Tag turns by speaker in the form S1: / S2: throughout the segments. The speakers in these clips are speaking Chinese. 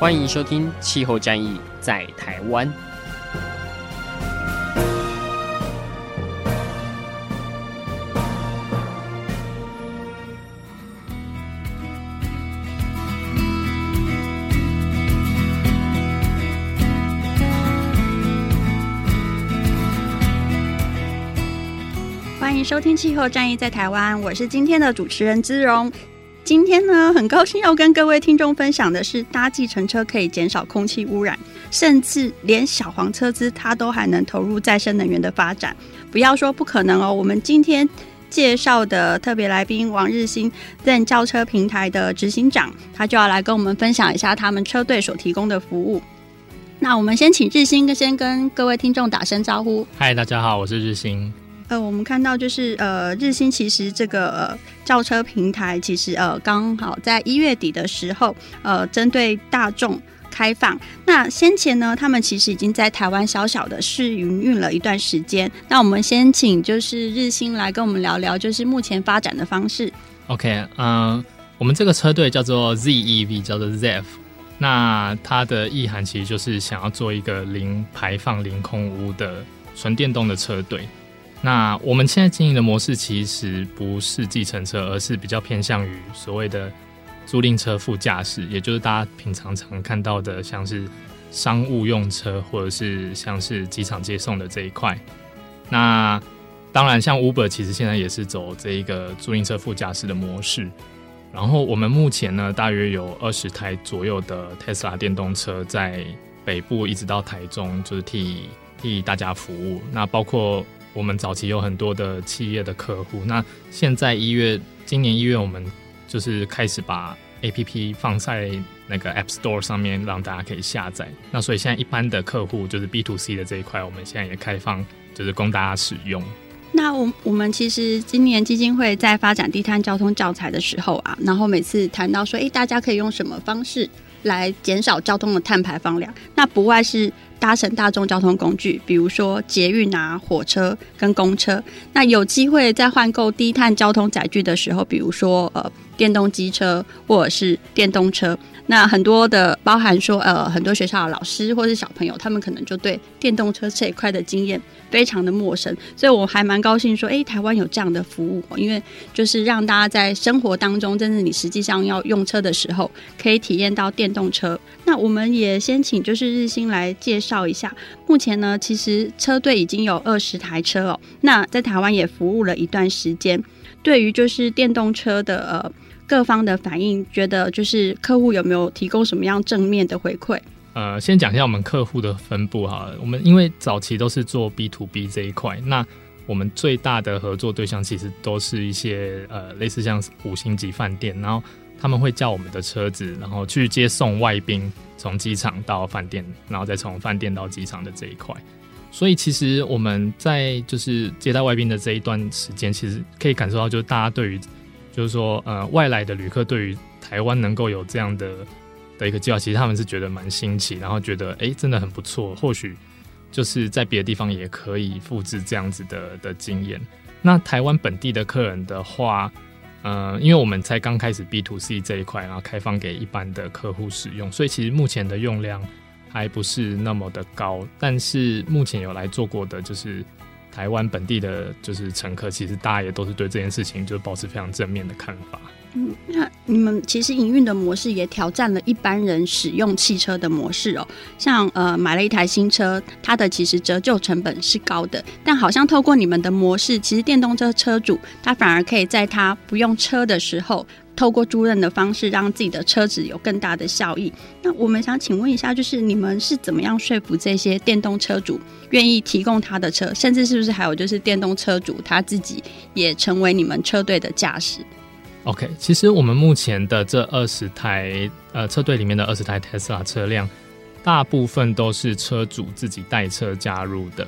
S1: 欢迎收听《气候战役在台湾》。
S2: 欢迎收听《气候战役在台湾》，我是今天的主持人姿荣。今天呢，很高兴要跟各位听众分享的是，搭计程车可以减少空气污染，甚至连小黄车资它都还能投入再生能源的发展。不要说不可能哦，我们今天介绍的特别来宾王日新，Zen 轿车平台的执行长，他就要来跟我们分享一下他们车队所提供的服务。那我们先请日新先跟各位听众打声招呼。
S3: 嗨，大家好，我是日新。
S2: 呃，我们看到就是呃，日新其实这个呃轿车平台其实呃刚好在一月底的时候呃针对大众开放。那先前呢，他们其实已经在台湾小小的试营运了一段时间。那我们先请就是日新来跟我们聊聊，就是目前发展的方式。
S3: OK，嗯、我们这个车队叫做 ZEV，叫做 ZEV。那它的意涵其实就是想要做一个零排放、零空污的纯电动的车队。那我们现在经营的模式其实不是计程车，而是比较偏向于所谓的租赁车副驾驶，也就是大家平常常看到的，像是商务用车，或者是像是机场接送的这一块。那当然，像 Uber 其实现在也是走这一个租赁车副驾驶的模式。然后我们目前呢，大约有二十台左右的 Tesla 电动车在北部一直到台中，就是替替大家服务。那包括我们早期有很多的企业的客户，那现在一月，今年一月，我们就是开始把 APP 放在那个 App Store 上面，让大家可以下载。那所以现在一般的客户就是 B to C 的这一块，我们现在也开放，就是供大家使用。
S2: 那我我们其实今年基金会在发展低碳交通教材的时候啊，然后每次谈到说，诶，大家可以用什么方式来减少交通的碳排放量，那不外是。搭乘大众交通工具，比如说捷运啊、火车跟公车。那有机会在换购低碳交通载具的时候，比如说呃电动机车或者是电动车。那很多的包含说，呃，很多学校的老师或是小朋友，他们可能就对电动车这一块的经验非常的陌生，所以我还蛮高兴说，哎，台湾有这样的服务，因为就是让大家在生活当中，真的你实际上要用车的时候，可以体验到电动车。那我们也先请就是日新来介绍一下，目前呢，其实车队已经有二十台车哦，那在台湾也服务了一段时间，对于就是电动车的呃。各方的反应，觉得就是客户有没有提供什么样正面的回馈？
S3: 呃，先讲一下我们客户的分布哈。我们因为早期都是做 B to B 这一块，那我们最大的合作对象其实都是一些呃类似像五星级饭店，然后他们会叫我们的车子，然后去接送外宾从机场到饭店，然后再从饭店到机场的这一块。所以其实我们在就是接待外宾的这一段时间，其实可以感受到，就是大家对于就是说，呃，外来的旅客对于台湾能够有这样的的一个计划，其实他们是觉得蛮新奇，然后觉得哎，真的很不错。或许就是在别的地方也可以复制这样子的的经验。那台湾本地的客人的话，呃，因为我们才刚开始 B to C 这一块，然后开放给一般的客户使用，所以其实目前的用量还不是那么的高。但是目前有来做过的就是。台湾本地的，就是乘客，其实大家也都是对这件事情就保持非常正面的看法。
S2: 嗯，那你们其实营运的模式也挑战了一般人使用汽车的模式哦。像呃买了一台新车，它的其实折旧成本是高的，但好像透过你们的模式，其实电动车车主他反而可以在他不用车的时候。透过租赁的方式，让自己的车子有更大的效益。那我们想请问一下，就是你们是怎么样说服这些电动车主愿意提供他的车，甚至是不是还有就是电动车主他自己也成为你们车队的驾驶
S3: ？OK，其实我们目前的这二十台呃车队里面的二十台 Tesla 车辆，大部分都是车主自己带车加入的。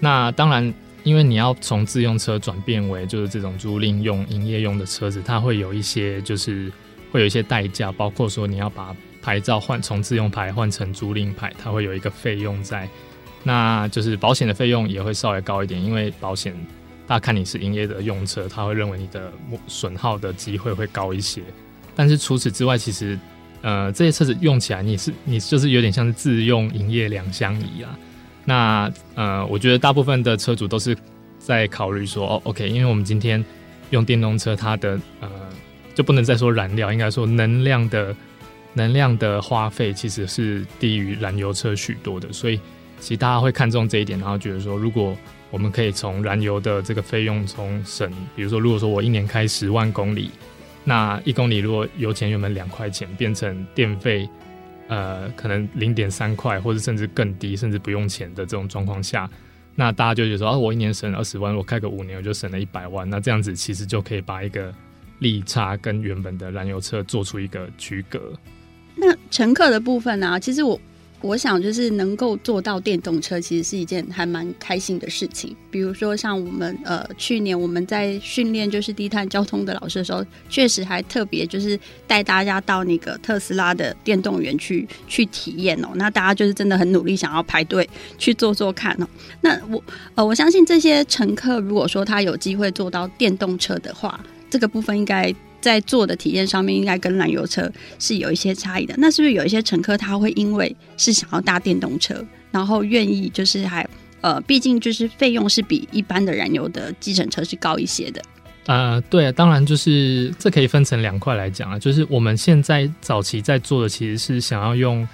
S3: 那当然，因为你要从自用车转变为就是这种租赁用、营业用的车子，它会有一些就是会有一些代价，包括说你要把牌照换从自用牌换成租赁牌，它会有一个费用在。那就是保险的费用也会稍微高一点，因为保险。大家看你是营业的用车，他会认为你的损耗的机会会高一些。但是除此之外，其实呃这些车子用起来你是你就是有点像是自用营业两相宜啊。那呃我觉得大部分的车主都是在考虑说哦，OK，因为我们今天用电动车，它的呃就不能再说燃料，应该说能量的能量的花费其实是低于燃油车许多的，所以其实大家会看重这一点，然后觉得说如果。我们可以从燃油的这个费用中省，比如说，如果说我一年开十万公里，那一公里如果油钱原本两块钱，变成电费，呃，可能零点三块，或者甚至更低，甚至不用钱的这种状况下，那大家就觉得说，啊，我一年省二十万，我开个五年我就省了一百万，那这样子其实就可以把一个利差跟原本的燃油车做出一个区隔。
S2: 那乘客的部分呢，其实我。我想，就是能够做到电动车，其实是一件还蛮开心的事情。比如说，像我们呃去年我们在训练就是低碳交通的老师的时候，确实还特别就是带大家到那个特斯拉的电动园区去体验哦。那大家就是真的很努力，想要排队去坐坐看哦。那我呃我相信这些乘客，如果说他有机会坐到电动车的话，这个部分应该。在做的体验上面，应该跟燃油车是有一些差异的。那是不是有一些乘客他会因为是想要搭电动车，然后愿意就是还呃，毕竟就是费用是比一般的燃油的计程车是高一些的。
S3: 呃，对啊，当然就是这可以分成两块来讲啊。就是我们现在早期在做的其实是想要用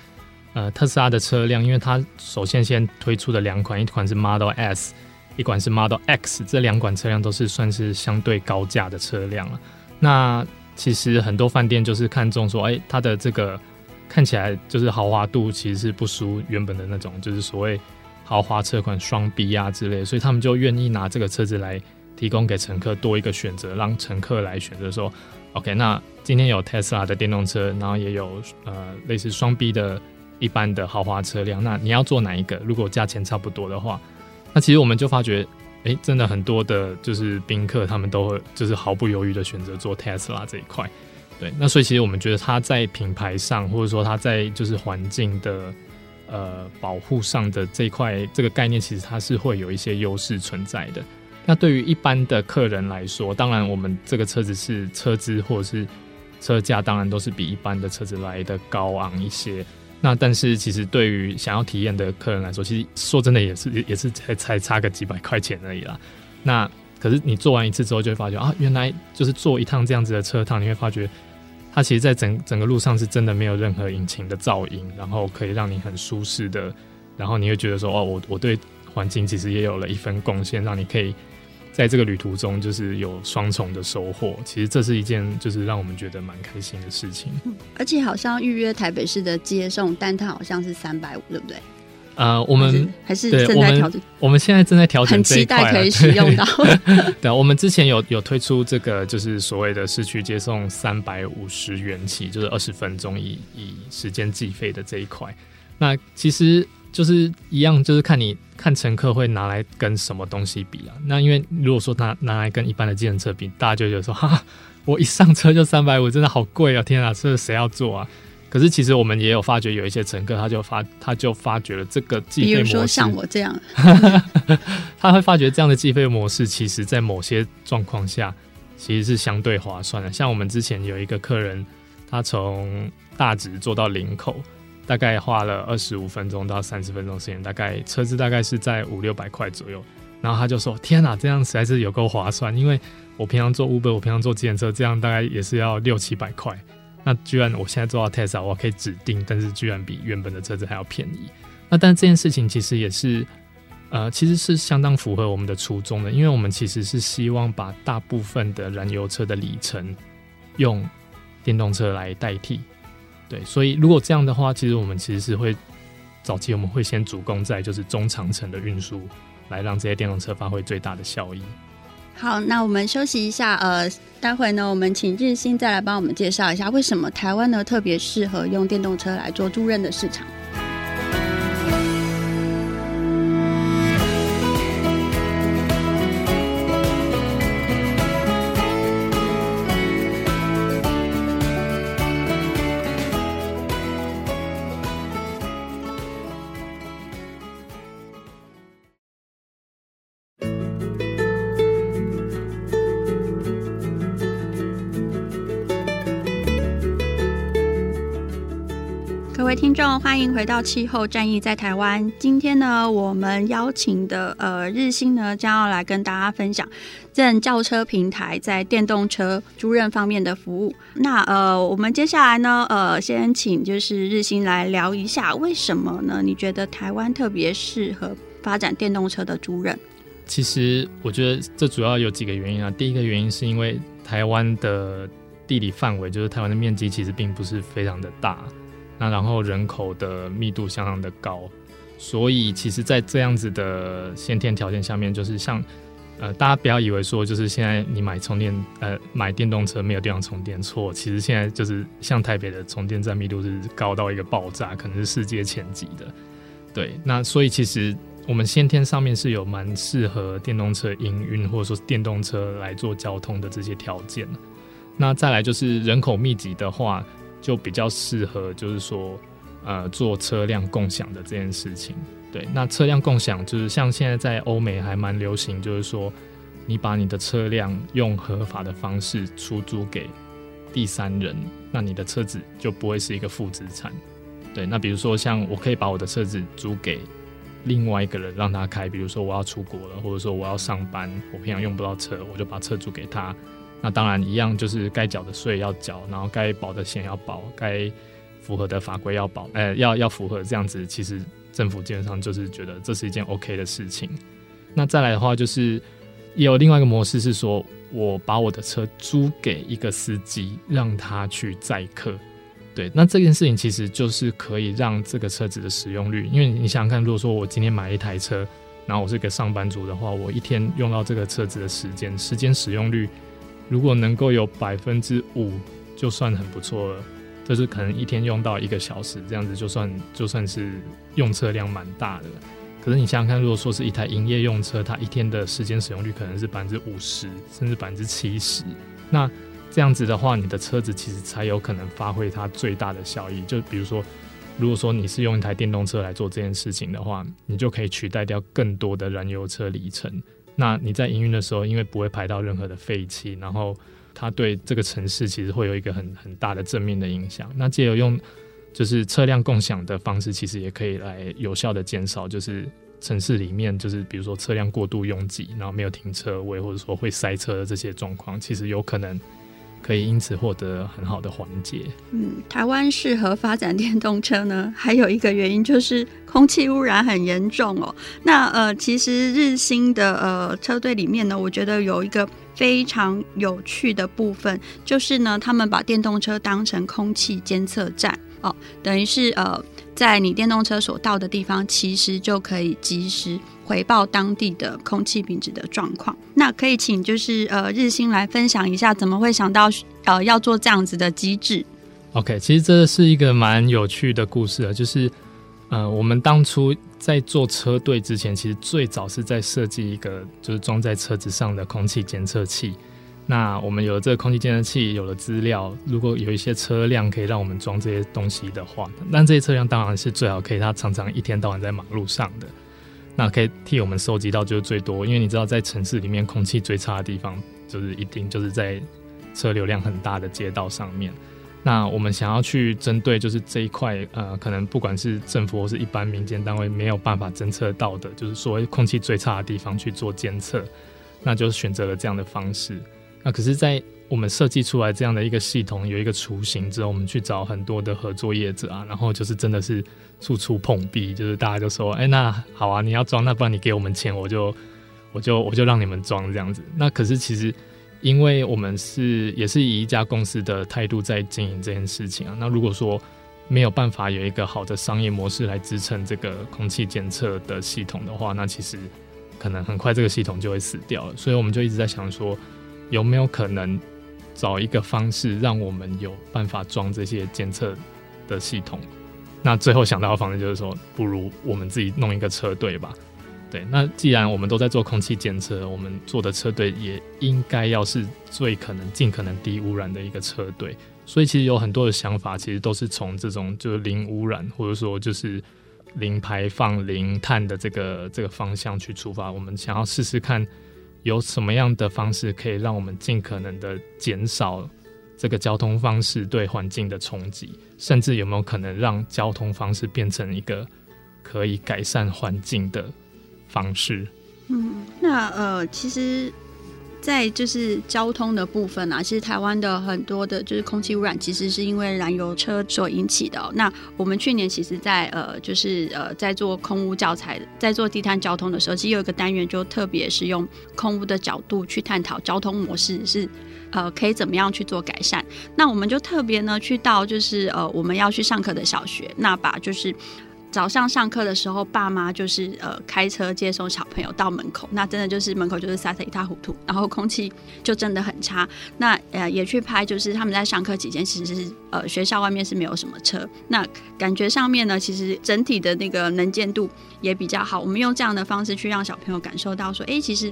S3: 呃特斯拉的车辆，因为它首先先推出的两款，一款是 Model S，一款是 Model X，这两款车辆都是算是相对高价的车辆了。那其实很多饭店就是看中说，哎，它的这个看起来就是豪华度，其实是不输原本的那种，就是所谓豪华车款双 B 啊之类，所以他们就愿意拿这个车子来提供给乘客多一个选择，让乘客来选择说，OK，那今天有 Tesla 的电动车，然后也有呃类似双 B 的一般的豪华车辆，那你要坐哪一个？如果价钱差不多的话，那其实我们就发觉。哎、真的很多的，就是宾客他们都会就是毫不犹豫的选择做 Tesla 这一块。对，那所以其实我们觉得它在品牌上，或者说它在就是环境的呃保护上的这一块这个概念，其实它是会有一些优势存在的。那对于一般的客人来说，当然我们这个车子是车资或者是车价，当然都是比一般的车子来的高昂一些。那但是其实对于想要体验的客人来说，其实说真的也是也是才才差个几百块钱而已啦。那可是你做完一次之后，就会发觉啊，原来就是坐一趟这样子的车趟，你会发觉它其实，在整整个路上是真的没有任何引擎的噪音，然后可以让你很舒适的，然后你会觉得说哦，我我对环境其实也有了一份贡献，让你可以。在这个旅途中，就是有双重的收获。其实这是一件就是让我们觉得蛮开心的事情。
S2: 而且好像预约台北市的接送单趟好像是三百五，对不对？
S3: 呃，我们
S2: 还是正在调整。
S3: 我们现在正在调整，
S2: 很期待可以使用到。
S3: 对，我们之前有有推出这个，就是所谓的市区接送三百五十元起，就是二十分钟以以时间计费的这一块。那其实。就是一样，就是看你看乘客会拿来跟什么东西比啊。那因为如果说拿拿来跟一般的计程车比，大家就觉得说，哈哈，我一上车就三百五，真的好贵啊！天啊，这谁要坐啊？可是其实我们也有发觉，有一些乘客他就发他就发觉了这个计费模式，比如说
S2: 像我这样，
S3: 他会发觉这样的计费模式，其实在某些状况下其实是相对划算的。像我们之前有一个客人，他从大直坐到林口。大概花了二十五分钟到三十分钟时间，大概车子大概是在五六百块左右。然后他就说：“天哪，这样实在是有够划算！因为我平常坐 Uber，我平常坐计程车，这样大概也是要六七百块。那居然我现在坐到 Tesla，我可以指定，但是居然比原本的车子还要便宜。那但这件事情其实也是，呃，其实是相当符合我们的初衷的，因为我们其实是希望把大部分的燃油车的里程用电动车来代替。”对，所以如果这样的话，其实我们其实是会早期我们会先主攻在就是中长程的运输，来让这些电动车发挥最大的效益。
S2: 好，那我们休息一下，呃，待会呢，我们请日新再来帮我们介绍一下，为什么台湾呢特别适合用电动车来做租赁的市场。听众欢迎回到气候战役在台湾。今天呢，我们邀请的呃日新呢，将要来跟大家分享 Zen 轿车平台在电动车租赁方面的服务。那呃，我们接下来呢，呃，先请就是日新来聊一下，为什么呢？你觉得台湾特别适合发展电动车的租赁？
S3: 其实我觉得这主要有几个原因啊。第一个原因是因为台湾的地理范围，就是台湾的面积其实并不是非常的大。那然后人口的密度相当的高，所以其实，在这样子的先天条件下面，就是像呃，大家不要以为说，就是现在你买充电呃买电动车没有地方充电，错，其实现在就是像台北的充电站密度是高到一个爆炸，可能是世界前几的。对，那所以其实我们先天上面是有蛮适合电动车营运或者说电动车来做交通的这些条件。那再来就是人口密集的话。就比较适合，就是说，呃，做车辆共享的这件事情。对，那车辆共享就是像现在在欧美还蛮流行，就是说，你把你的车辆用合法的方式出租给第三人，那你的车子就不会是一个负资产。对，那比如说像我可以把我的车子租给另外一个人让他开，比如说我要出国了，或者说我要上班，我平常用不到车，我就把车租给他。那当然一样，就是该缴的税要缴，然后该保的险要保，该符合的法规要保，呃，要要符合这样子。其实政府基本上就是觉得这是一件 OK 的事情。那再来的话，就是也有另外一个模式是说，我把我的车租给一个司机，让他去载客。对，那这件事情其实就是可以让这个车子的使用率，因为你想想看，如果说我今天买一台车，然后我是个上班族的话，我一天用到这个车子的时间，时间使用率。如果能够有百分之五，就算很不错了。就是可能一天用到一个小时，这样子就算就算是用车量蛮大的。可是你想想看，如果说是一台营业用车，它一天的时间使用率可能是百分之五十，甚至百分之七十。那这样子的话，你的车子其实才有可能发挥它最大的效益。就比如说，如果说你是用一台电动车来做这件事情的话，你就可以取代掉更多的燃油车里程。那你在营运的时候，因为不会排到任何的废气，然后它对这个城市其实会有一个很很大的正面的影响。那借由用就是车辆共享的方式，其实也可以来有效的减少就是城市里面就是比如说车辆过度拥挤，然后没有停车位，或者说会塞车的这些状况，其实有可能。可以因此获得很好的缓解。
S2: 嗯，台湾适合发展电动车呢，还有一个原因就是空气污染很严重哦。那呃，其实日新的呃车队里面呢，我觉得有一个非常有趣的部分，就是呢，他们把电动车当成空气监测站哦，等于是呃，在你电动车所到的地方，其实就可以及时。回报当地的空气品质的状况，那可以请就是呃日新来分享一下，怎么会想到呃要做这样子的机制
S3: ？OK，其实这是一个蛮有趣的故事啊，就是呃我们当初在做车队之前，其实最早是在设计一个就是装在车子上的空气监测器。那我们有了这个空气监测器，有了资料，如果有一些车辆可以让我们装这些东西的话，那这些车辆当然是最好可以，它常常一天到晚在马路上的。那可以替我们收集到就是最多，因为你知道在城市里面空气最差的地方，就是一定就是在车流量很大的街道上面。那我们想要去针对就是这一块，呃，可能不管是政府或是一般民间单位没有办法侦测到的，就是所谓空气最差的地方去做监测，那就选择了这样的方式。那可是，在我们设计出来这样的一个系统，有一个雏形之后，我们去找很多的合作业者啊，然后就是真的是处处碰壁，就是大家就说，哎、那好啊，你要装，那不然你给我们钱，我就我就我就让你们装这样子。那可是其实，因为我们是也是以一家公司的态度在经营这件事情啊。那如果说没有办法有一个好的商业模式来支撑这个空气检测的系统的话，那其实可能很快这个系统就会死掉了。所以我们就一直在想说，有没有可能找一个方式，让我们有办法装这些监测的系统？那最后想到的方式就是说，不如我们自己弄一个车队吧。对，那既然我们都在做空气监测，我们做的车队也应该要是最可能、尽可能低污染的一个车队。所以其实有很多的想法，其实都是从这种就是零污染，或者说就是零排放、零碳的这个这个方向去出发。我们想要试试看，有什么样的方式可以让我们尽可能的减少这个交通方式对环境的冲击，甚至有没有可能让交通方式变成一个可以改善环境的方式，
S2: 嗯，那呃，其实，在就是交通的部分啊，其实台湾的很多的，就是空气污染，其实是因为燃油车所引起的。那我们去年其实在呃，就是呃，在做空污教材，在做低碳交通的时候，其实有一个单元就特别是用空污的角度去探讨交通模式是呃，可以怎么样去做改善。那我们就特别呢去到就是呃，我们要去上课的小学，那把就是。早上上课的时候，爸妈就是呃开车接送小朋友到门口，那真的就是门口就是塞得一塌糊涂，然后空气就真的很差。那呃也去拍，就是他们在上课期间，其实是呃学校外面是没有什么车，那感觉上面呢，其实整体的那个能见度也比较好。我们用这样的方式去让小朋友感受到说，哎，其实。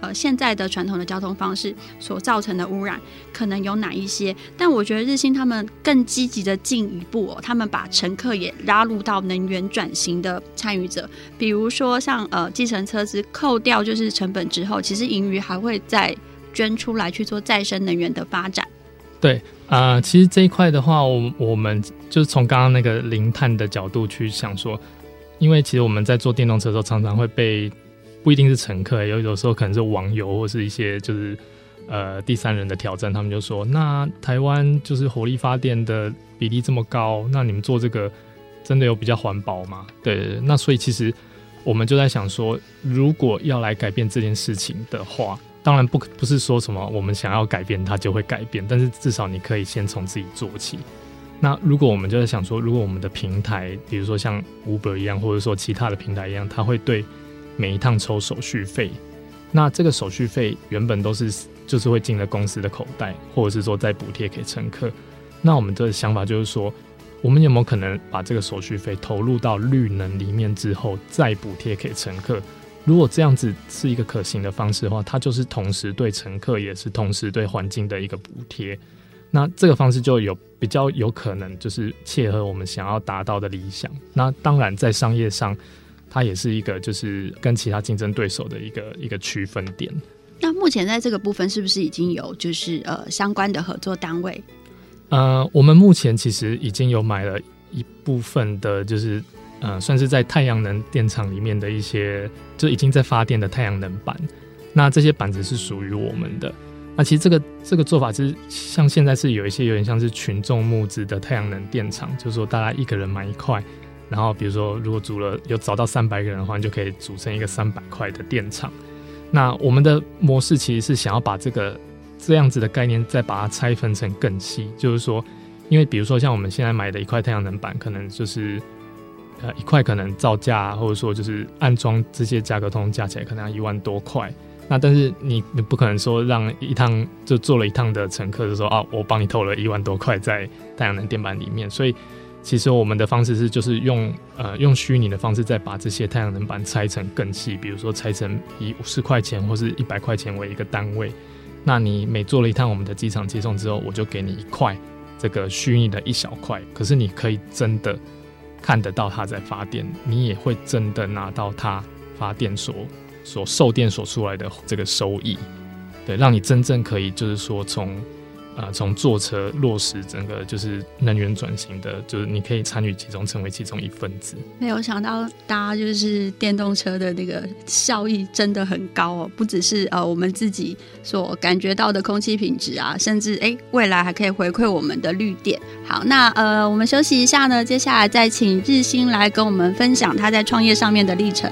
S2: 呃，现在的传统的交通方式所造成的污染可能有哪一些？但我觉得日新他们更积极的进一步哦，他们把乘客也拉入到能源转型的参与者。比如说像呃计程车子扣掉就是成本之后，其实盈余还会再捐出来去做再生能源的发展。
S3: 对，呃，其实这一块的话，我我们就是从刚刚那个零碳的角度去想说，因为其实我们在坐电动车的时候常常会被。不一定是乘客，有有时候可能是网友或是一些就是呃第三人的挑战，他们就说：那台湾就是火力发电的比例这么高，那你们做这个真的有比较环保吗？对，那所以其实我们就在想说，如果要来改变这件事情的话，当然不不是说什么我们想要改变它就会改变，但是至少你可以先从自己做起。那如果我们就在想说，如果我们的平台，比如说像 Uber 一样，或者说其他的平台一样，它会对每一趟抽手续费，那这个手续费原本都是就是会进了公司的口袋，或者是说再补贴给乘客。那我们的想法就是说，我们有没有可能把这个手续费投入到绿能里面之后，再补贴给乘客？如果这样子是一个可行的方式的话，它就是同时对乘客也是同时对环境的一个补贴。那这个方式就有比较有可能就是切合我们想要达到的理想。那当然在商业上。它也是一个，就是跟其他竞争对手的一个一个区分点。
S2: 那目前在这个部分，是不是已经有就是呃相关的合作单位？
S3: 呃，我们目前其实已经有买了一部分的，就是呃，算是在太阳能电厂里面的一些，就已经在发电的太阳能板。那这些板子是属于我们的。那其实这个这个做法，是像现在是有一些有点像是群众募资的太阳能电厂，就是说大家一个人买一块。然后，比如说，如果组了有找到三百个人的话，你就可以组成一个三百块的电厂。那我们的模式其实是想要把这个这样子的概念再把它拆分成更细，就是说，因为比如说像我们现在买的一块太阳能板，可能就是呃一块可能造价或者说就是安装这些价格通加起来可能要一万多块。那但是你你不可能说让一趟就坐了一趟的乘客就说啊，我帮你投了一万多块在太阳能电板里面，所以。其实我们的方式是，就是用呃用虚拟的方式，再把这些太阳能板拆成更细，比如说拆成以五十块钱或是一百块钱为一个单位。那你每做了一趟我们的机场接送之后，我就给你一块这个虚拟的一小块。可是你可以真的看得到它在发电，你也会真的拿到它发电所所售电所出来的这个收益。对，让你真正可以就是说从。啊，从坐车落实整个就是能源转型的，就是你可以参与其中，成为其中一份子。
S2: 没有想到搭就是电动车的那个效益真的很高哦，不只是呃我们自己所感觉到的空气品质啊，甚至哎未来还可以回馈我们的绿电。好，那呃我们休息一下呢，接下来再请日新来跟我们分享他在创业上面的历程。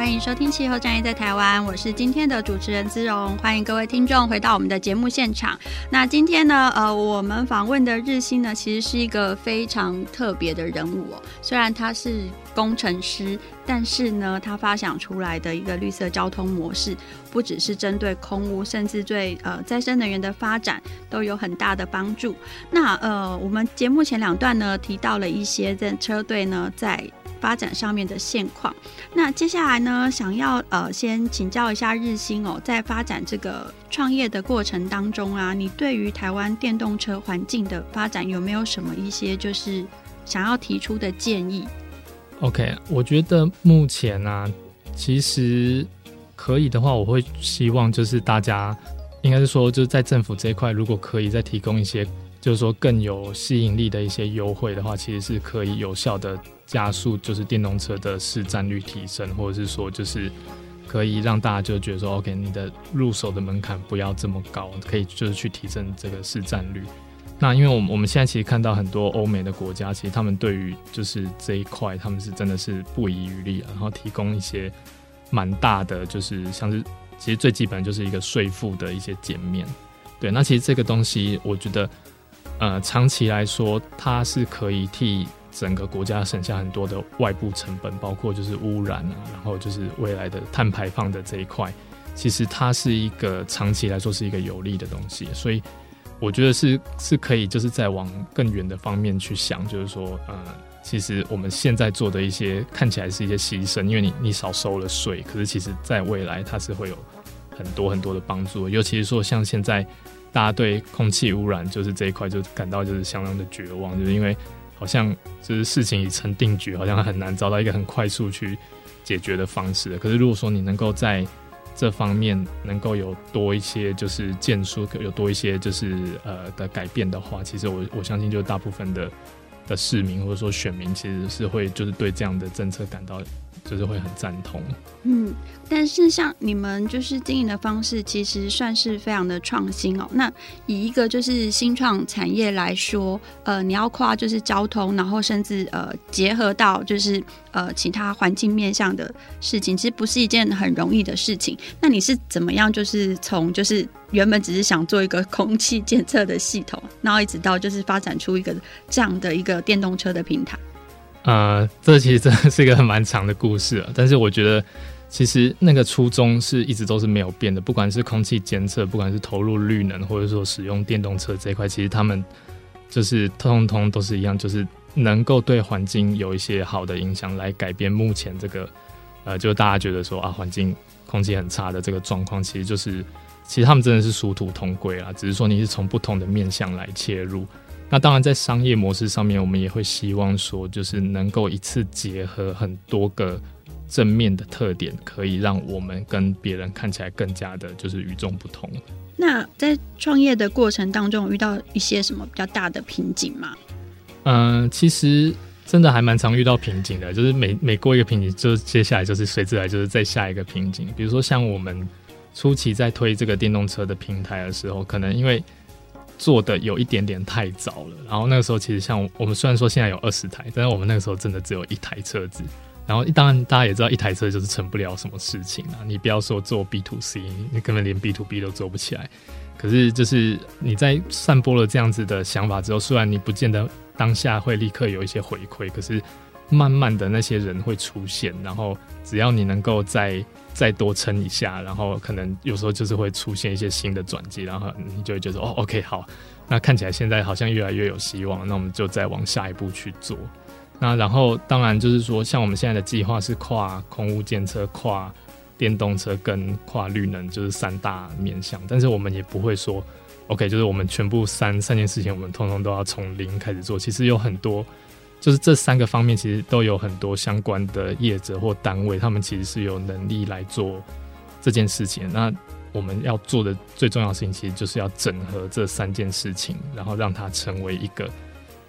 S2: 欢迎收听《气候战役在台湾》，我是今天的主持人姿荣，欢迎各位听众回到我们的节目现场。那今天呢，呃，我们访问的日新呢，其实是一个非常特别的人物哦。虽然他是工程师，但是呢，他发想出来的一个绿色交通模式，不只是针对空污，甚至对呃再生能源的发展都有很大的帮助。那呃，我们节目前两段呢，提到了一些在车队呢在发展上面的现况。那接下来呢，想要呃先请教一下日新哦，在发展这个创业的过程当中啊，你对于台湾电动车环境的发展有没有什么一些就是想要提出的建议
S3: ？OK，我觉得目前呢、啊，其实可以的话，我会希望就是大家应该是说就是在政府这一块，如果可以再提供一些就是说更有吸引力的一些优惠的话，其实是可以有效的。加速就是电动车的市占率提升，或者是说就是可以让大家就觉得说，OK，你的入手的门槛不要这么高，可以就是去提升这个市占率。那因为我们我们现在其实看到很多欧美的国家，其实他们对于就是这一块，他们是真的是不遗余力，然后提供一些蛮大的，就是像是其实最基本就是一个税负的一些减免。对，那其实这个东西我觉得，呃，长期来说它是可以替。整个国家省下很多的外部成本，包括就是污染啊，然后就是未来的碳排放的这一块，其实它是一个长期来说是一个有利的东西，所以我觉得是是可以就是再往更远的方面去想，就是说，呃，其实我们现在做的一些看起来是一些牺牲，因为你你少收了税，可是其实在未来它是会有很多很多的帮助，尤其是说像现在大家对空气污染就是这一块就感到就是相当的绝望，就是因为。好像就是事情已成定局，好像很难找到一个很快速去解决的方式。可是如果说你能够在这方面能够有多一些就是建树，有多一些就是呃的改变的话，其实我我相信，就大部分的的市民或者说选民，其实是会就是对这样的政策感到。就是会很赞同，
S2: 嗯，但是像你们就是经营的方式，其实算是非常的创新哦。那以一个就是新创产业来说，呃，你要跨就是交通，然后甚至呃结合到就是呃其他环境面向的事情，其实不是一件很容易的事情。那你是怎么样就是从就是原本只是想做一个空气监测的系统，然后一直到就是发展出一个这样的一个电动车的平台？
S3: 呃，这其实真的是一个很蛮长的故事啊。但是我觉得，其实那个初衷是一直都是没有变的。不管是空气监测，不管是投入绿能，或者说使用电动车这一块，其实他们就是通通都是一样，就是能够对环境有一些好的影响，来改变目前这个呃，就大家觉得说啊，环境空气很差的这个状况，其实就是其实他们真的是殊途同归啊。只是说你是从不同的面向来切入。那当然，在商业模式上面，我们也会希望说，就是能够一次结合很多个正面的特点，可以让我们跟别人看起来更加的，就是与众不同。
S2: 那在创业的过程当中，遇到一些什么比较大的瓶颈吗？
S3: 嗯、呃，其实真的还蛮常遇到瓶颈的，就是每每过一个瓶颈，就接下来就是随之来就是再下一个瓶颈。比如说像我们初期在推这个电动车的平台的时候，可能因为做的有一点点太早了，然后那个时候其实像我们虽然说现在有二十台，但是我们那个时候真的只有一台车子，然后当然大家也知道一台车就是成不了什么事情啊，你不要说做 B to C，你根本连 B to B 都做不起来。可是就是你在散播了这样子的想法之后，虽然你不见得当下会立刻有一些回馈，可是慢慢的那些人会出现，然后只要你能够在再多撑一下，然后可能有时候就是会出现一些新的转机，然后你就会觉得哦，OK，好，那看起来现在好像越来越有希望，那我们就再往下一步去做。那然后当然就是说，像我们现在的计划是跨空屋、建车、跨电动车跟跨绿能，就是三大面向。但是我们也不会说 OK，就是我们全部三三件事情，我们通通都要从零开始做。其实有很多。就是这三个方面，其实都有很多相关的业者或单位，他们其实是有能力来做这件事情。那我们要做的最重要的事情，其实就是要整合这三件事情，然后让它成为一个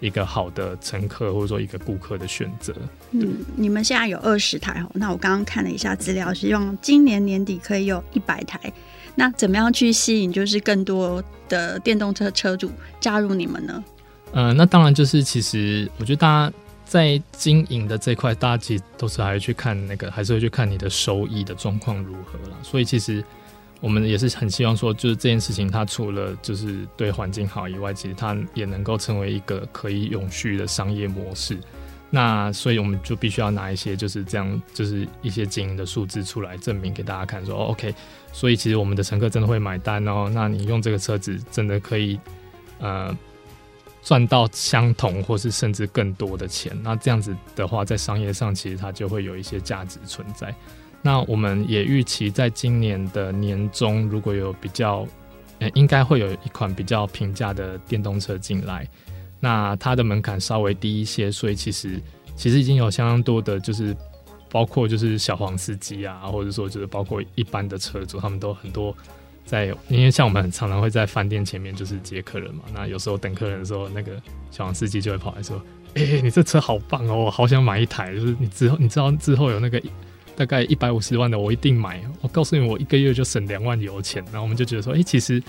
S3: 一个好的乘客或者说一个顾客的选择。
S2: 嗯，你们现在有二十台哦，那我刚刚看了一下资料，希望今年年底可以有一百台。那怎么样去吸引就是更多的电动车车主加入你们呢？
S3: 呃，那当然就是，其实我觉得大家在经营的这块，大家其实都是还会去看那个，还是会去看你的收益的状况如何啦。所以其实我们也是很希望说，就是这件事情它除了就是对环境好以外，其实它也能够成为一个可以永续的商业模式。那所以我们就必须要拿一些就是这样，就是一些经营的数字出来证明给大家看，说，OK。所以其实我们的乘客真的会买单哦。那你用这个车子真的可以呃赚到相同或是甚至更多的钱。那这样子的话，在商业上其实它就会有一些价值存在。那我们也预期在今年的年中，如果有比较，呃，应该会有一款比较平价的电动车进来。那它的门槛稍微低一些，所以其实其实已经有相当多的，就是包括就是小黄司机啊，或者说就是包括一般的车主，他们都很多在，因为像我们常常会在饭店前面就是接客人嘛，那有时候等客人的时候，那个小黄司机就会跑来说：“哎、你这车好棒哦，我好想买一台，就是你之后你知道之后有那个大概一百五十万的，我一定买。我告诉你，我一个月就省两万油钱。”然后我们就觉得说：“哎、其实。”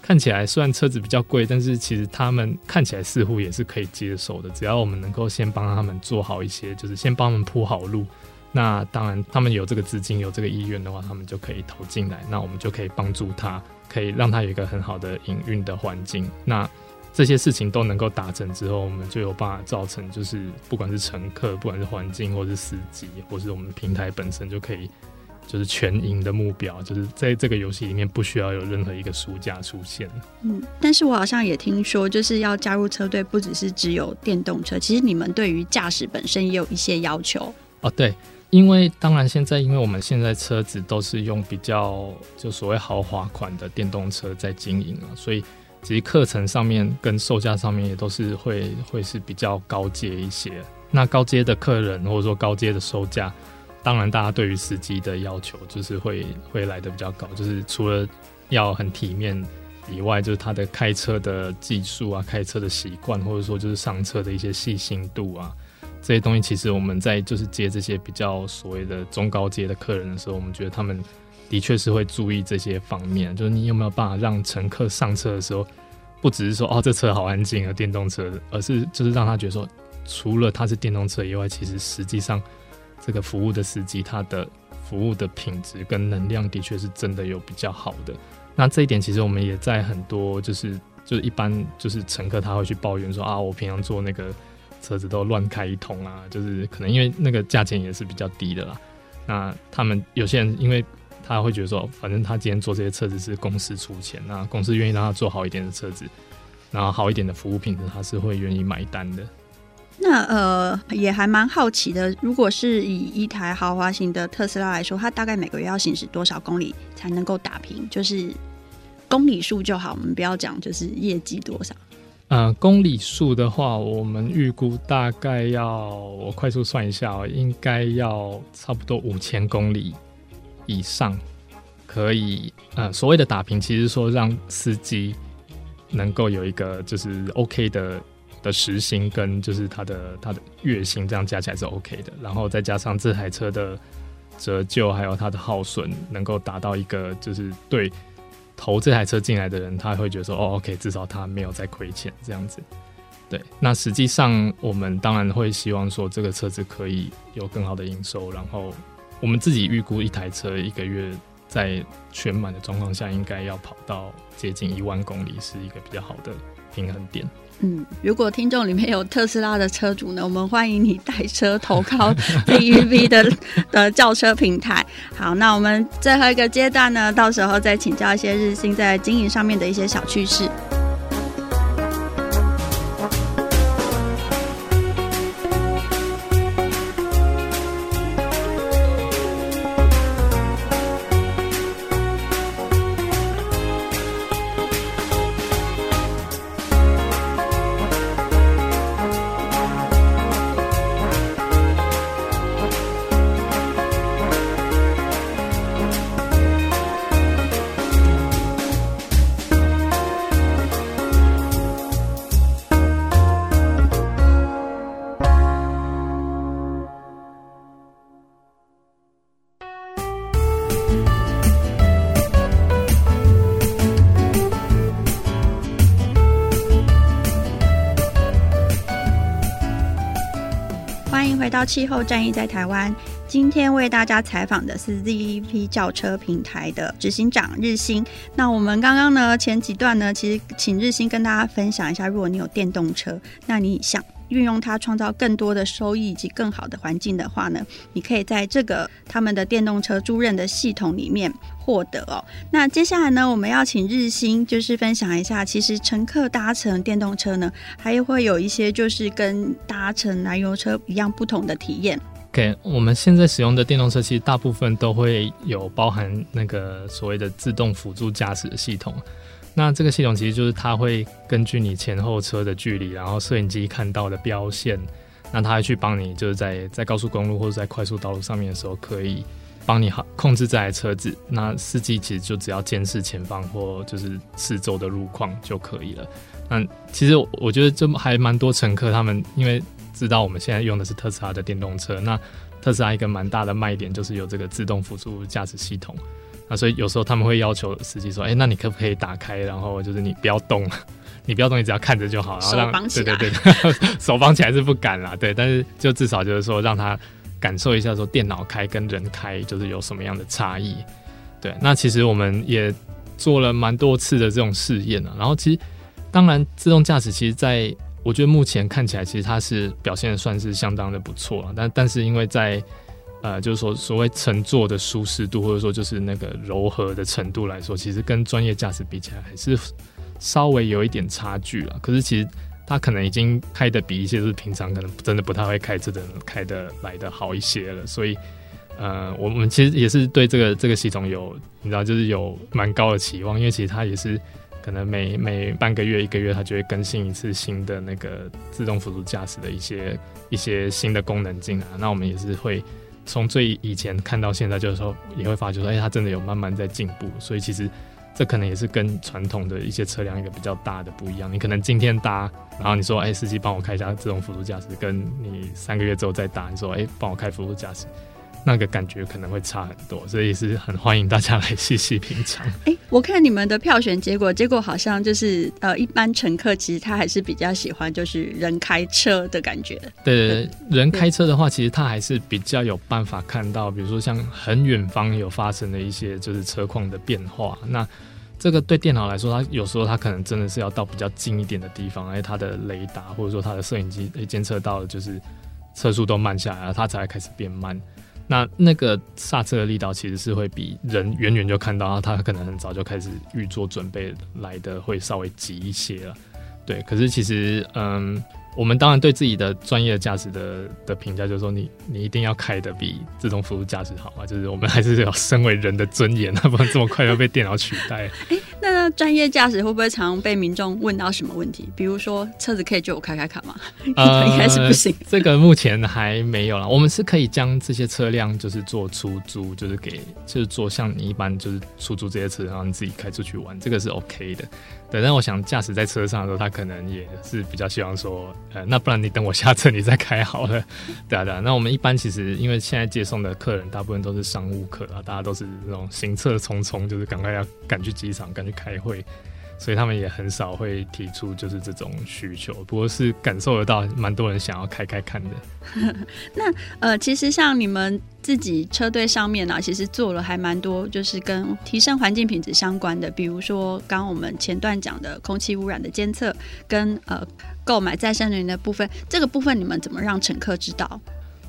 S3: 看起来虽然车子比较贵，但是其实他们看起来似乎也是可以接受的。只要我们能够先帮他们做好一些，就是先帮他们铺好路，那当然他们有这个资金、有这个意愿的话，他们就可以投进来。那我们就可以帮助他，可以让他有一个很好的营运的环境。那这些事情都能够达成之后，我们就有办法造成，就是不管是乘客、不管是环境，或是司机，或是我们平台本身就可以。就是全赢的目标，就是在这个游戏里面不需要有任何一个输家出现。
S2: 嗯，但是我好像也听说，就是要加入车队，不只是只有电动车，其实你们对于驾驶本身也有一些要求。
S3: 哦，对，因为当然现在，因为我们现在车子都是用比较就所谓豪华款的电动车在经营啊，所以其实课程上面跟售价上面也都是会会是比较高阶一些。那高阶的客人或者说高阶的售价。当然，大家对于司机的要求就是会会来得比较高，就是除了要很体面以外，就是他的开车的技术啊、开车的习惯，或者说就是上车的一些细心度啊，这些东西，其实我们在就是接这些比较所谓的中高阶的客人的时候，我们觉得他们的确是会注意这些方面，就是你有没有办法让乘客上车的时候，不只是说哦这车好安静啊，电动车，而是就是让他觉得说，除了它是电动车以外，其实实际上。这个服务的司机，他的服务的品质跟能量的确是真的有比较好的。那这一点其实我们也在很多就是就是一般就是乘客他会去抱怨说啊，我平常坐那个车子都乱开一通啊，就是可能因为那个价钱也是比较低的啦。那他们有些人因为他会觉得说，反正他今天做这些车子是公司出钱，那公司愿意让他做好一点的车子，然后好一点的服务品质，他是会愿意买单的。
S2: 那呃也还蛮好奇的，如果是以一台豪华型的特斯拉来说，它大概每个月要行驶多少公里才能够打平？就是公里数就好，我们不要讲就是业绩多少。
S3: 呃，公里数的话，我们预估大概要我快速算一下哦，应该要差不多五千公里以上可以。呃，所谓的打平，其实说让司机能够有一个就是 OK 的。的时薪跟就是他的他的月薪这样加起来是 OK 的，然后再加上这台车的折旧还有它的耗损，能够达到一个就是对投这台车进来的人，他会觉得说哦 OK，至少他没有在亏钱这样子。对，那实际上我们当然会希望说这个车子可以有更好的营收，然后我们自己预估一台车一个月在全满的状况下，应该要跑到接近一万公里，是一个比较好的平衡点。
S2: 嗯，如果听众里面有特斯拉的车主呢，我们欢迎你带车投靠 ZEV 的的轿车平台。好，那我们最后一个阶段呢，到时候再请教一些日新在经营上面的一些小趣事。气候战役在台湾。今天为大家采访的是 ZEP 轿车平台的执行长日新。那我们刚刚呢，前几段呢，其实请日新跟大家分享一下，如果你有电动车，那你想运用它创造更多的收益以及更好的环境的话呢，你可以在这个他们的电动车租赁的系统里面获得哦。那接下来呢，我们要请日新就是分享一下，其实乘客搭乘电动车呢，还会有一些就是跟搭乘燃油车一样不同的体
S3: 验。我们现在使用的电动车其实大部分都会有包含那个所谓的自动辅助驾驶的系统。那这个系统其实就是它会根据你前后车的距离，然后摄影机看到的标线，那它会去帮你就是在在高速公路或者在快速道路上面的时候，可以帮你好控制这台车子。那司机其实就只要监视前方或就是四周的路况就可以了。那其实我觉得这还蛮多乘客他们因为知道我们现在用的是特斯拉的电动车，那特斯拉一个蛮大的卖点就是有这个自动辅助驾驶系统。那所以有时候他们会要求司机说：“哎、欸，那你可不可以打开？然后就是你不要动，你不要动，你只要看着就好。”然后让对对对，手绑起来是不敢啦，对，但是就至少就是说让他感受一下说电脑开跟人开就是有什么样的差异。对，那其实我们也做了蛮多次的这种试验啊。然后其实当然自动驾驶其实在我觉得目前看起来其实它是表现的算是相当的不错啊。但但是因为在呃，就是说，所谓乘坐的舒适度，或者说就是那个柔和的程度来说，其实跟专业驾驶比起来，还是稍微有一点差距了。可是其实它可能已经开的比一些就是平常可能真的不太会开车的人开的来的好一些了。所以，呃，我们其实也是对这个这个系统有，你知道，就是有蛮高的期望，因为其实它也是可能每每半个月一个月，它就会更新一次新的那个自动辅助驾驶的一些一些新的功能进来。那我们也是会。从最以前看到现在，就是说也会发觉说，哎、它真的有慢慢在进步。所以其实这可能也是跟传统的一些车辆一个比较大的不一样。你可能今天搭，然后你说，哎、司机帮我开一下自动辅助驾驶，跟你三个月之后再搭，你说，哎、帮我开辅助驾驶。那个感觉可能会差很多，所以是很欢迎大家来细细品尝。
S2: 哎、欸，我看你们的票选结果，结果好像就是呃，一般乘客其实他还是比较喜欢就是人开车的感
S3: 觉。对人开车的话，其实他还是比较有办法看到，比如说像很远方有发生的一些就是车况的变化。那这个对电脑来说，它有时候它可能真的是要到比较近一点的地方，哎，它的雷达或者说它的摄影机诶监测到的就是车速都慢下来了，它才会开始变慢。那那个刹车的力道其实是会比人远远就看到，他可能很早就开始预做准备来的会稍微急一些了，对。可是其实，嗯。我们当然对自己的专业驾驶的的评价就是说你，你你一定要开的比自动辅助驾驶好啊，就是我们还是要身为人的尊严，那 不然这么快就被电脑取代。
S2: 哎，那专业驾驶会不会常被民众问到什么问题？比如说车子可以借我开开看吗？呃，应该是不行。
S3: 这个目前还没有了。我们是可以将这些车辆就是做出租，就是给就是做像你一般就是出租这些车，然后你自己开出去玩，这个是 OK 的。对，但我想驾驶在车上的时候，他可能也是比较希望说，呃，那不然你等我下车，你再开好了。对啊，对啊。那我们一般其实，因为现在接送的客人大部分都是商务客啊，大家都是那种行色匆匆，就是赶快要赶去机场，赶去开会。所以他们也很少会提出就是这种需求，不过是感受得到蛮多人想要开开看的。
S2: 那呃，其实像你们自己车队上面呢、其实做了还蛮多，就是跟提升环境品质相关的，比如说刚刚我们前段讲的空气污染的监测，跟呃购买再生能源的部分，这个部分你们怎么让乘客知道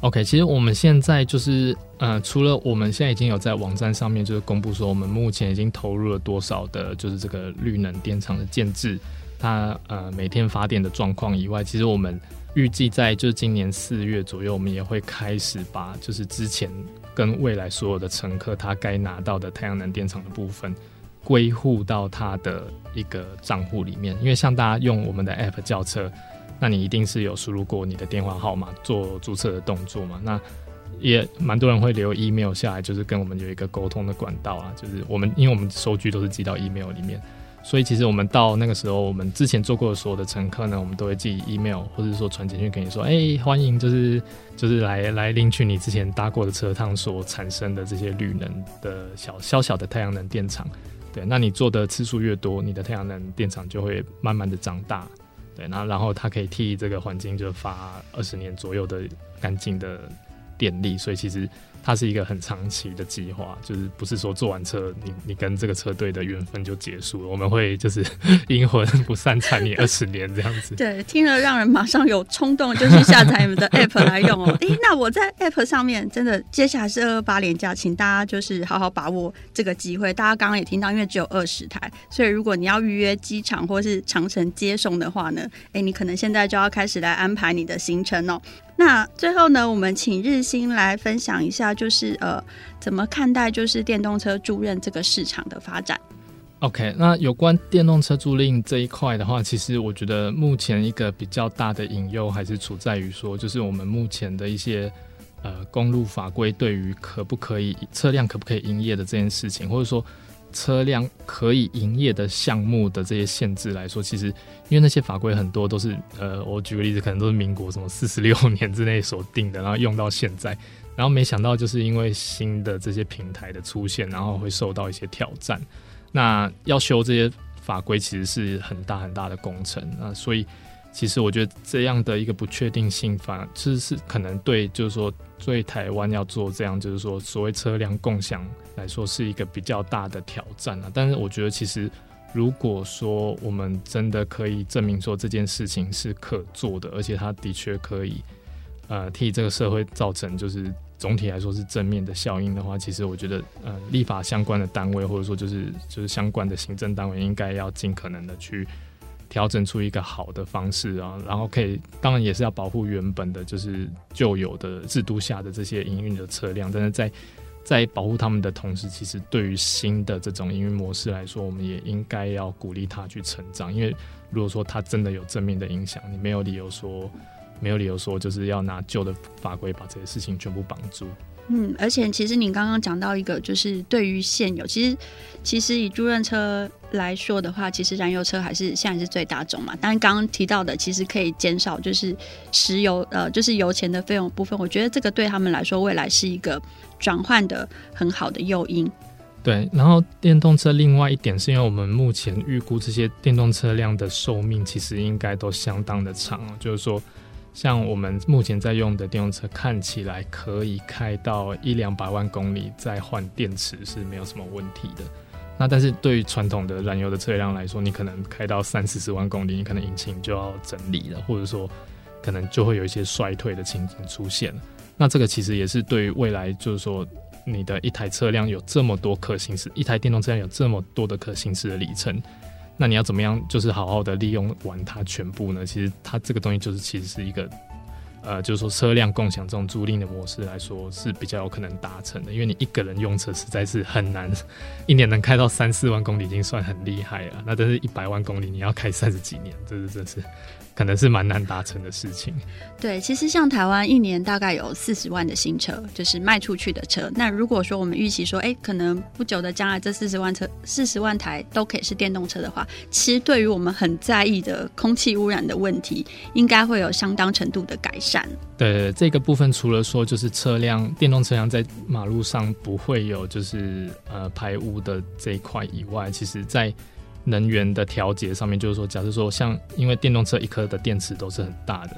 S3: ？OK，其实我们现在就是，呃，除了我们现在已经有在网站上面就是公布说，我们目前已经投入了多少的，就是这个绿能电厂的建置，它呃每天发电的状况以外，其实我们预计在就是今年四月左右，我们也会开始把就是之前跟未来所有的乘客他该拿到的太阳能电厂的部分归户到他的一个账户里面，因为像大家用我们的 App 叫车。那你一定是有输入过你的电话号码做注册的动作嘛？那也蛮多人会留 email 下来，就是跟我们有一个沟通的管道啊。就是我们因为我们收据都是寄到 email 里面，所以其实我们到那个时候，我们之前做过的所有的乘客呢，我们都会寄 email 或者说传简讯给你说，哎、欢迎就是就是来来领取你之前搭过的车趟所产生的这些绿能的小小小的太阳能电厂。对，那你做的次数越多，你的太阳能电厂就会慢慢的长大。对，那然后它可以替这个环境就发二十年左右的干净的电力，所以其实。它是一个很长期的计划，就是不是说坐完车，你你跟这个车队的缘分就结束了。我们会就是 阴魂不散，缠你二十年这样子。
S2: 对，听了让人马上有冲动，就去下载你们的 App 来用哦。哎、欸，那我在 App 上面真的，接下来是二二八连假，请大家就是好好把握这个机会。大家刚刚也听到，因为只有二十台，所以如果你要预约机场或是长城接送的话呢，哎、欸，你可能现在就要开始来安排你的行程哦。那最后呢，我们请日新来分享一下，就是呃，怎么看待就是电动车租赁这个市场的发展
S3: ？OK，那有关电动车租赁这一块的话，其实我觉得目前一个比较大的隐忧还是处在于说，就是我们目前的一些呃公路法规对于可不可以车辆可不可以营业的这件事情，或者说。车辆可以营业的项目的这些限制来说，其实因为那些法规很多都是呃，我举个例子，可能都是民国什么四十六年之内所定的，然后用到现在，然后没想到就是因为新的这些平台的出现，然后会受到一些挑战。那要修这些法规其实是很大很大的工程啊，所以其实我觉得这样的一个不确定性，反而其实是可能对，就是说对台湾要做这样，就是说所谓车辆共享。来说是一个比较大的挑战啊，但是我觉得其实如果说我们真的可以证明说这件事情是可做的，而且它的确可以呃替这个社会造成就是总体来说是正面的效应的话，其实我觉得呃立法相关的单位或者说就是就是相关的行政单位应该要尽可能的去调整出一个好的方式啊，然后可以当然也是要保护原本的就是旧有的制度下的这些营运的车辆，但是在在保护他们的同时，其实对于新的这种营运模式来说，我们也应该要鼓励他去成长。因为如果说他真的有正面的影响，你没有理由说，没有理由说就是要拿旧的法规把这些事情全部绑住。
S2: 嗯，而且其实你刚刚讲到一个，就是对于现有，其实其实以租赁车来说的话，其实燃油车还是现在是最大众嘛。但刚刚提到的，其实可以减少就是石油呃，就是油钱的费用部分。我觉得这个对他们来说，未来是一个转换的很好的诱因。
S3: 对，然后电动车另外一点是因为我们目前预估这些电动车辆的寿命其实应该都相当的长，就是说。像我们目前在用的电动车，看起来可以开到一两百万公里再换电池是没有什么问题的。那但是对于传统的燃油的车辆来说，你可能开到三四十万公里，你可能引擎就要整理了，或者说可能就会有一些衰退的情景出现。那这个其实也是对于未来，就是说你的一台车辆有这么多可行驶，一台电动车辆有这么多的可行驶的里程。那你要怎么样，就是好好的利用完它全部呢？其实它这个东西就是其实是一个，呃，就是说车辆共享这种租赁的模式来说是比较有可能达成的，因为你一个人用车实在是很难，一年能开到三四万公里已经算很厉害了。那但是一百万公里你要开三十几年，这是真是。可能是蛮难达成的事情。
S2: 对，其实像台湾一年大概有四十万的新车，就是卖出去的车。那如果说我们预期说，哎，可能不久的将来这四十万车、四十万台都可以是电动车的话，其实对于我们很在意的空气污染的问题，应该会有相当程度的改善。
S3: 对，这个部分除了说就是车辆电动车辆在马路上不会有就是呃排污的这一块以外，其实在能源的调节上面，就是说，假设说像，因为电动车一颗的电池都是很大的，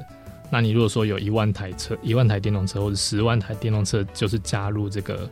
S3: 那你如果说有一万台车、一万台电动车或者十万台电动车，就是加入这个，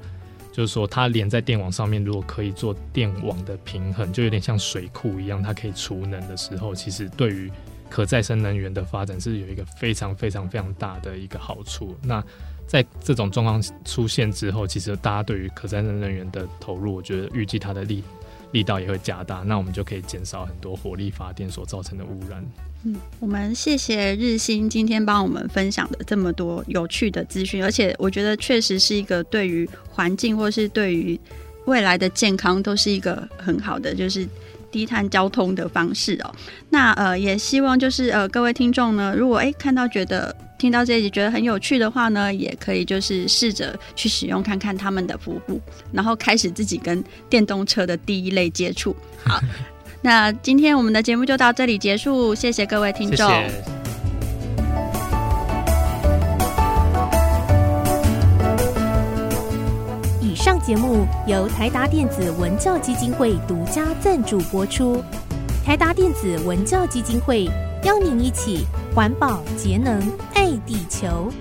S3: 就是说它连在电网上面，如果可以做电网的平衡，就有点像水库一样，它可以储能的时候，其实对于可再生能源的发展是有一个非常非常非常大的一个好处。那在这种状况出现之后，其实大家对于可再生能源的投入，我觉得预计它的利。力道也会加大，那我们就可以减少很多火力发电所造成的污染。
S2: 嗯，我们谢谢日新今天帮我们分享的这么多有趣的资讯，而且我觉得确实是一个对于环境或是对于未来的健康都是一个很好的就是低碳交通的方式哦。那呃，也希望就是呃各位听众呢，如果诶看到觉得。听到这一集觉得很有趣的话呢，也可以就是试着去使用看看他们的服务，然后开始自己跟电动车的第一类接触。好，那今天我们的节目就到这里结束，谢谢各位听众。谢谢。
S4: 以上节目由台达电子文教基金会独家赞助播出，台达电子文教基金会邀您一起环保节能。爱地球。